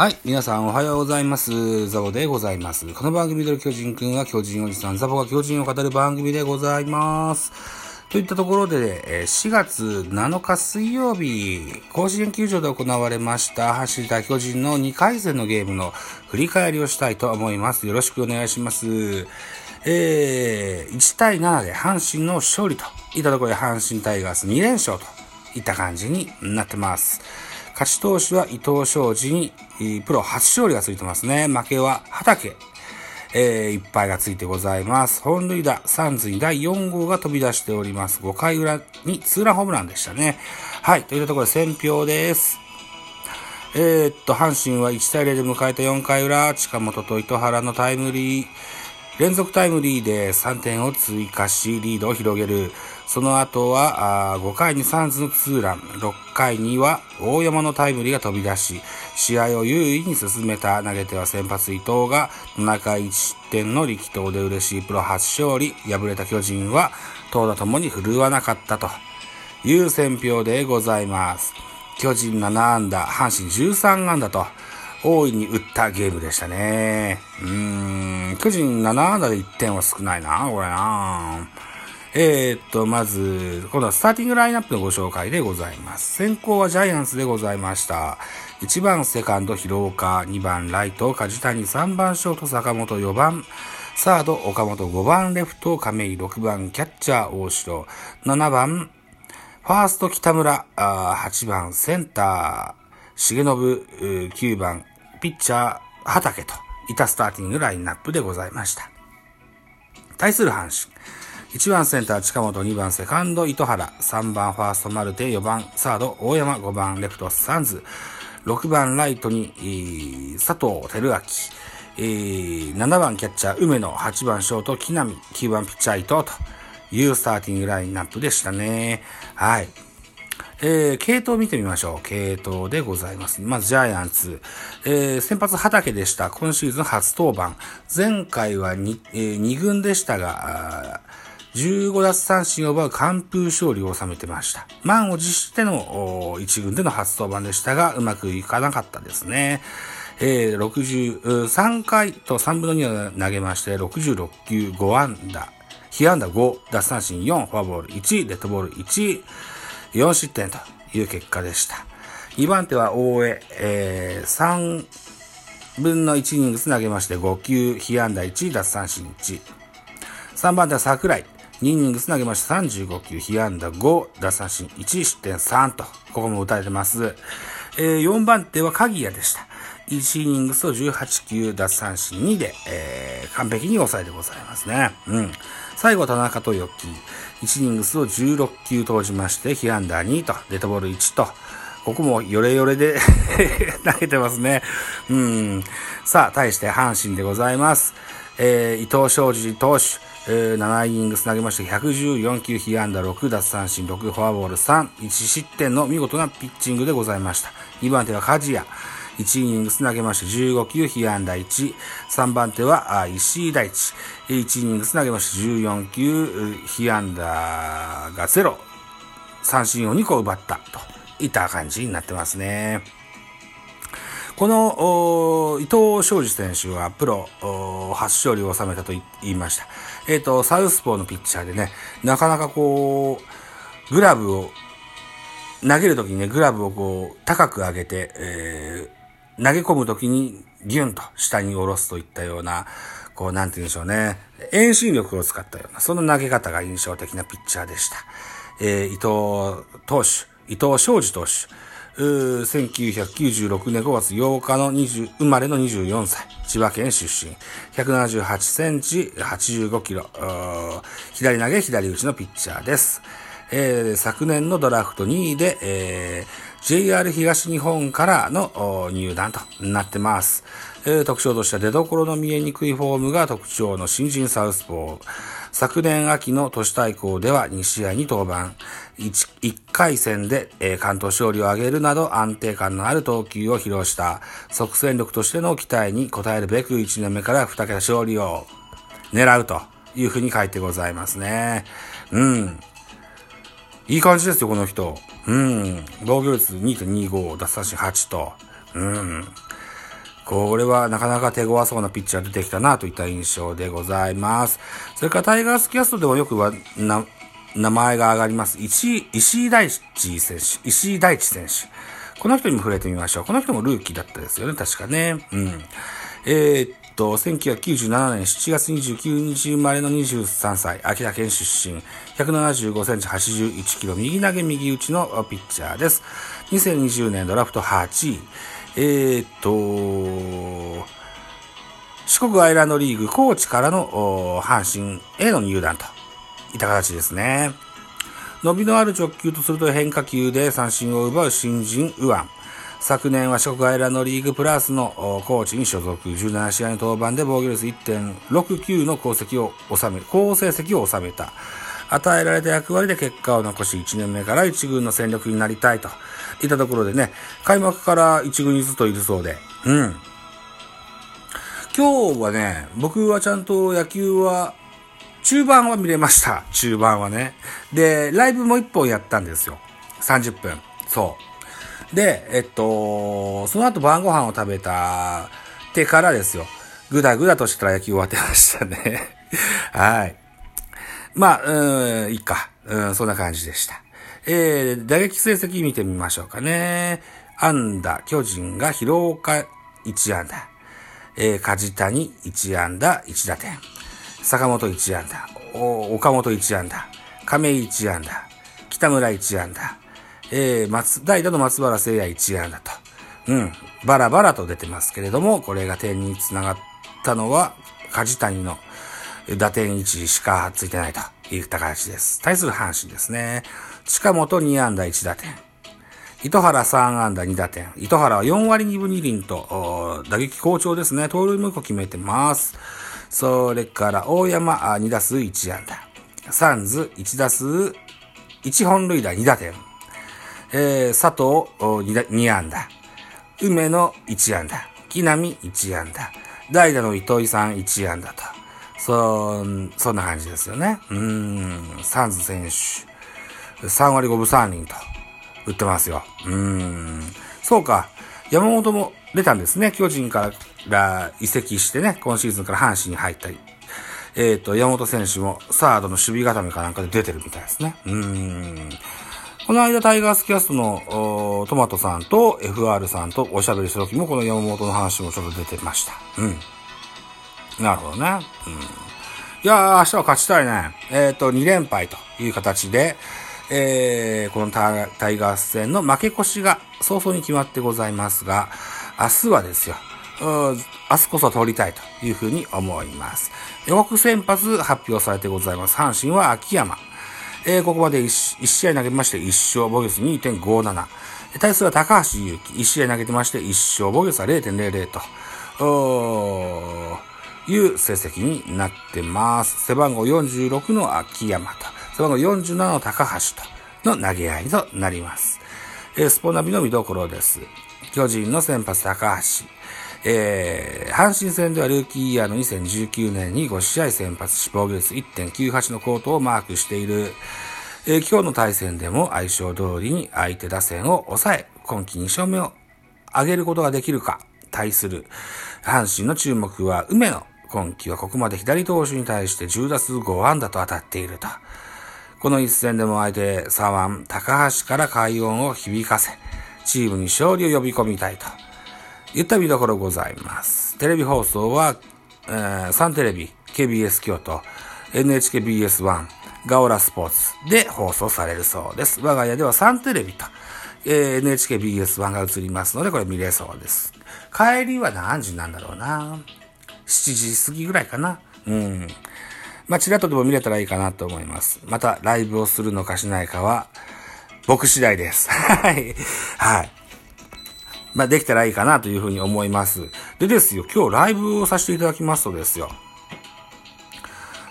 はい。皆さんおはようございます。ザボでございます。この番組で巨人くんは巨人おじさん、ザボが巨人を語る番組でございます。といったところで、え4月7日水曜日、甲子園球場で行われました、走った巨人の2回戦のゲームの振り返りをしたいと思います。よろしくお願いします。えー、1対7で阪神の勝利といったところで阪神タイガース2連勝といった感じになってます。勝ち投手は伊藤昌司に、プロ初勝利がついてますね。負けは畑。えー、いっぱいがついてございます。本塁打、サンズに第4号が飛び出しております。5回裏にツーランホームランでしたね。はい。といったところで選票です。えーっと、阪神は1対0で迎えた4回裏、近本と糸原のタイムリー、連続タイムリーで3点を追加し、リードを広げる。その後は、5回にサンズのツーラン、6回には大山のタイムリーが飛び出し、試合を優位に進めた投げては先発伊藤が7回1失点の力投で嬉しいプロ初勝利、敗れた巨人は投打ともに振るわなかったという選評でございます。巨人7安打、阪神13安打と、大いに打ったゲームでしたね。うーん、巨人7安打で1点は少ないな、これな。えー、っと、まず、今度はスターティングラインナップのご紹介でございます。先行はジャイアンツでございました。1番セカンド広岡、2番ライト梶谷、3番ショート坂本、4番サード岡本、5番レフト亀井、6番キャッチャー大城、7番ファースト北村、あ8番センター、重信、9番ピッチャー畑と。いたスターティングラインナップでございました。対する阪神。1番センター近本、2番セカンド糸原、3番ファーストマルテ、4番サード大山、5番レフトサンズ、6番ライトに、佐藤輝明、7番キャッチャー梅野、8番ショート木浪、9番ピッチャー伊藤というスターティングラインナップでしたね。はい。えー、系統見てみましょう。系統でございます。まず、ジャイアンツ。えー、先発畑でした。今シーズン初登板。前回は 2,、えー、2軍でしたが、15奪三振を奪う完封勝利を収めてました。満を持してのお1軍での初登板でしたが、うまくいかなかったですね。えー、63回と3分の2を投げまして、66球5安打。被安打5、奪三振4、フォアボール1、デッドボール1、4失点という結果でした。2番手は大江、えー、3分の1イニングス投げまして5球、被安打1、奪三振1。3番手は桜井、イニングス投げまして35球、被安打5、奪三振1、失点3と、ここも打たれてます。えー、4番手は鍵谷でした。1イニングスと18球、奪三振2で、えー、完璧に抑えてございますね。うん。最後、田中豊樹。1イニングスを16球投じまして、被安打2と、デッドボール1と、ここもヨレヨレで 投げてますね。うん。さあ、対して阪神でございます。えー、伊藤昌司投手、えー、7イニングス投げまして114球被安打6奪三振6フォアボール3、1失点の見事なピッチングでございました。2番手は梶谷。1イニングス投げまして15球被安打1、3番手は石井大地。1イニングス投げまして14球被安打が0、三振を2個奪ったといった感じになってますね。この、伊藤昌司選手はプロお初勝利を収めたと言いました。えっ、と、サウスポーのピッチャーでね、なかなかこう、グラブを、投げるときにね、グラブをこう、高く上げて、えー投げ込むときにギュンと下に下ろすといったような、こう、なんて言うんでしょうね。遠心力を使ったような、その投げ方が印象的なピッチャーでした。えー、伊藤投手、伊藤昌司投手、1996年5月8日の20生まれの24歳、千葉県出身、178センチ、85キロ、左投げ左打ちのピッチャーです。えー昨年のドラフト2位で、えー JR 東日本からの入団となってます。えー特徴としては出所の見えにくいフォームが特徴の新人サウスポー。昨年秋の都市対抗では2試合に登板。1, 1回戦で、えー関東勝利を挙げるなど安定感のある投球を披露した即戦力としての期待に応えるべく1年目から2桁勝利を狙うというふうに書いてございますね。うん。いい感じですよ、この人。うん。防御率2.25、奪三振8と。うん。これはなかなか手強そうなピッチャー出てきたなといった印象でございます。それからタイガースキャストでもよくはな名前が上がります。石井、石井大地選手、石井大地選手。この人にも触れてみましょう。この人もルーキーだったですよね、確かね。うん。えー、っと、1997年7月29日生まれの23歳、秋田県出身、175センチ81キロ、右投げ右打ちのピッチャーです。2020年ドラフト8位。えー、っと、四国アイランドリーグコーチからの阪神への入団といった形ですね。伸びのある直球とすると変化球で三振を奪う新人右腕。昨年は四国アイランドリーグプラスのコーチに所属、17試合の登板で防御率1.69の功績を収め、好成績を収めた。与えられた役割で結果を残し、1年目から1軍の戦力になりたいといったところでね、開幕から1軍にずっといるそうで、うん。今日はね、僕はちゃんと野球は中盤は見れました。中盤はね。で、ライブも1本やったんですよ。30分。そう。で、えっと、その後晩ご飯を食べたてからですよ。ぐだぐだとしたら野球終わってましたね。はい。まあ、うん、いいか。うん、そんな感じでした。えー、打撃成績見てみましょうかね。安打、巨人が広岡1安打。えー、梶谷1安打1打点。坂本1安打、岡本1安打、亀井1安打、北村1安打、えー、松、代打の松原聖也1安打と、うん、バラバラと出てますけれども、これが点につながったのは、梶谷の打点1しかついてないといった形です。対する阪神ですね。近本2安打1打点。糸原3安打2打点。糸原は4割2分2厘と、打撃好調ですね。盗塁も1個決めてます。それから大山2打数1安打。サンズ1打数1本塁打2打点。えー、佐藤 2, 2安打。梅野1安打。木浪1安打。代打の糸井さん1安打と。そ、そんな感じですよね。うん、サンズ選手。3割5分3厘と、打ってますよ。うん。そうか。山本も出たんですね。巨人から移籍してね、今シーズンから阪神に入ったり。えっ、ー、と、山本選手もサードの守備固めかなんかで出てるみたいですね。うん。この間タイガースキャストのトマトさんと FR さんとおしゃべりした時もこの山本の話もちょっと出てました。うん。なるほどね。うん。いやー、明日は勝ちたいね。えっ、ー、と、2連敗という形で、えー、このタイガース戦の負け越しが早々に決まってございますが、明日はですよ、明日こそ通りたいというふうに思います。予告先発発表されてございます。阪神は秋山。えー、ここまで 1, 1試合投げまして1勝、防御率2.57。対するは高橋祐希。1試合投げてまして1勝、防御率は0.00と。いう成績になってます。背番号46の秋山と。背番号47の高橋との投げ合いとなります。えー、スポナビの見どころです。巨人の先発高橋。えー、阪神戦ではルーキーイヤーの2019年に5試合先発死亡率1.98のコートをマークしている。えー、今日の対戦でも相性通りに相手打線を抑え、今季2勝目を上げることができるか、対する。阪神の注目は梅野。今季はここまで左投手に対して10打数5安打と当たっていると。この一戦でも相手左腕、高橋から快音を響かせ、チームに勝利を呼び込みたいと。言った見どころございます。テレビ放送は、えー、サンテレビ、KBS 京都、NHKBS1、ガオラスポーツで放送されるそうです。我が家ではサンテレビと、えー、NHKBS1 が映りますので、これ見れそうです。帰りは何時なんだろうな？7時過ぎぐらいかな？うん。まあ、ちらっとでも見れたらいいかなと思います。また、ライブをするのかしないかは、僕次第です。はい。はい。まあ、できたらいいかなというふうに思います。でですよ、今日ライブをさせていただきますとですよ、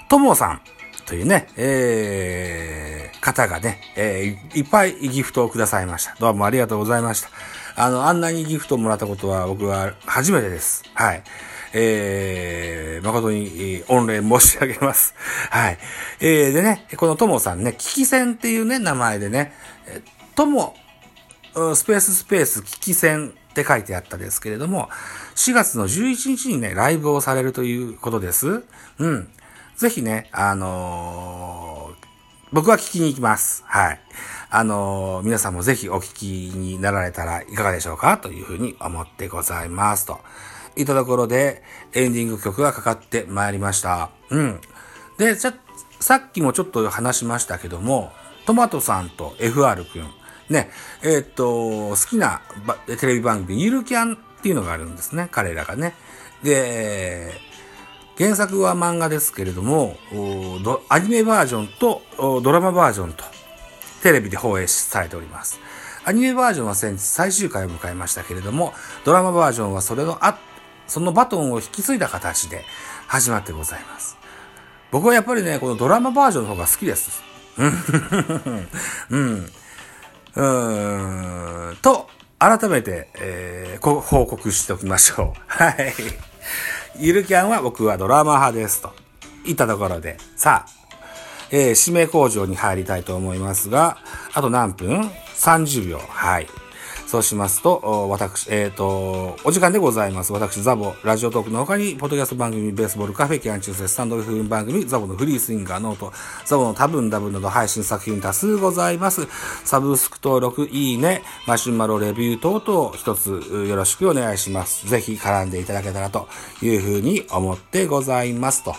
ともさんというね、えー、方がね、えー、いっぱいギフトをくださいました。どうもありがとうございました。あの、あんなにギフトをもらったことは僕は初めてです。はい。えー、誠に御礼申し上げます。はい。えー、でね、このともさんね、危機戦っていうね、名前でね、とも、スペーススペース危機戦って書いてあったですけれども、4月の11日にね、ライブをされるということです。うん。ぜひね、あのー、僕は聞きに行きます。はい。あのー、皆さんもぜひお聞きになられたらいかがでしょうか？というふうに思ってございます。と。いたところで、エンディング曲がかかってまいりました。うん。で、さっきもちょっと話しましたけども、トマトさんと FR くん。ね、えー、っと、好きなテレビ番組、ゆるキャンっていうのがあるんですね、彼らがね。で、原作は漫画ですけれども、アニメバージョンとドラマバージョンとテレビで放映されております。アニメバージョンは先日最終回を迎えましたけれども、ドラマバージョンはそれのあ、そのバトンを引き継いだ形で始まってございます。僕はやっぱりね、このドラマバージョンの方が好きです。うん。うん。と、改めて、えー、報告しておきましょう。はい。ゆるキャンは僕はドラマ派ですと。いったところで、さあ、えー、指名工場に入りたいと思いますが、あと何分 ?30 秒。はい。そうしますと、私、えっ、ー、と、お時間でございます。私、ザボ、ラジオトークの他に、ポッドキャスト番組、ベースボールカフェ、キャンチューセスタンド FM 番組、ザボのフリースインガーノート、ザボの多分ダブルなど配信作品多数ございます。サブスク登録、いいね、マシュマロレビュー等々、一つよろしくお願いします。ぜひ絡んでいただけたらというふうに思ってございますと。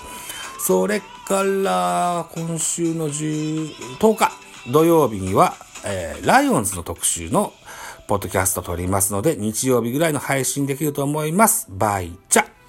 それから、今週の10 10日土曜日には、えー、ライオンズの特集のポッドキャスト撮りますので、日曜日ぐらいの配信できると思います。バイチャ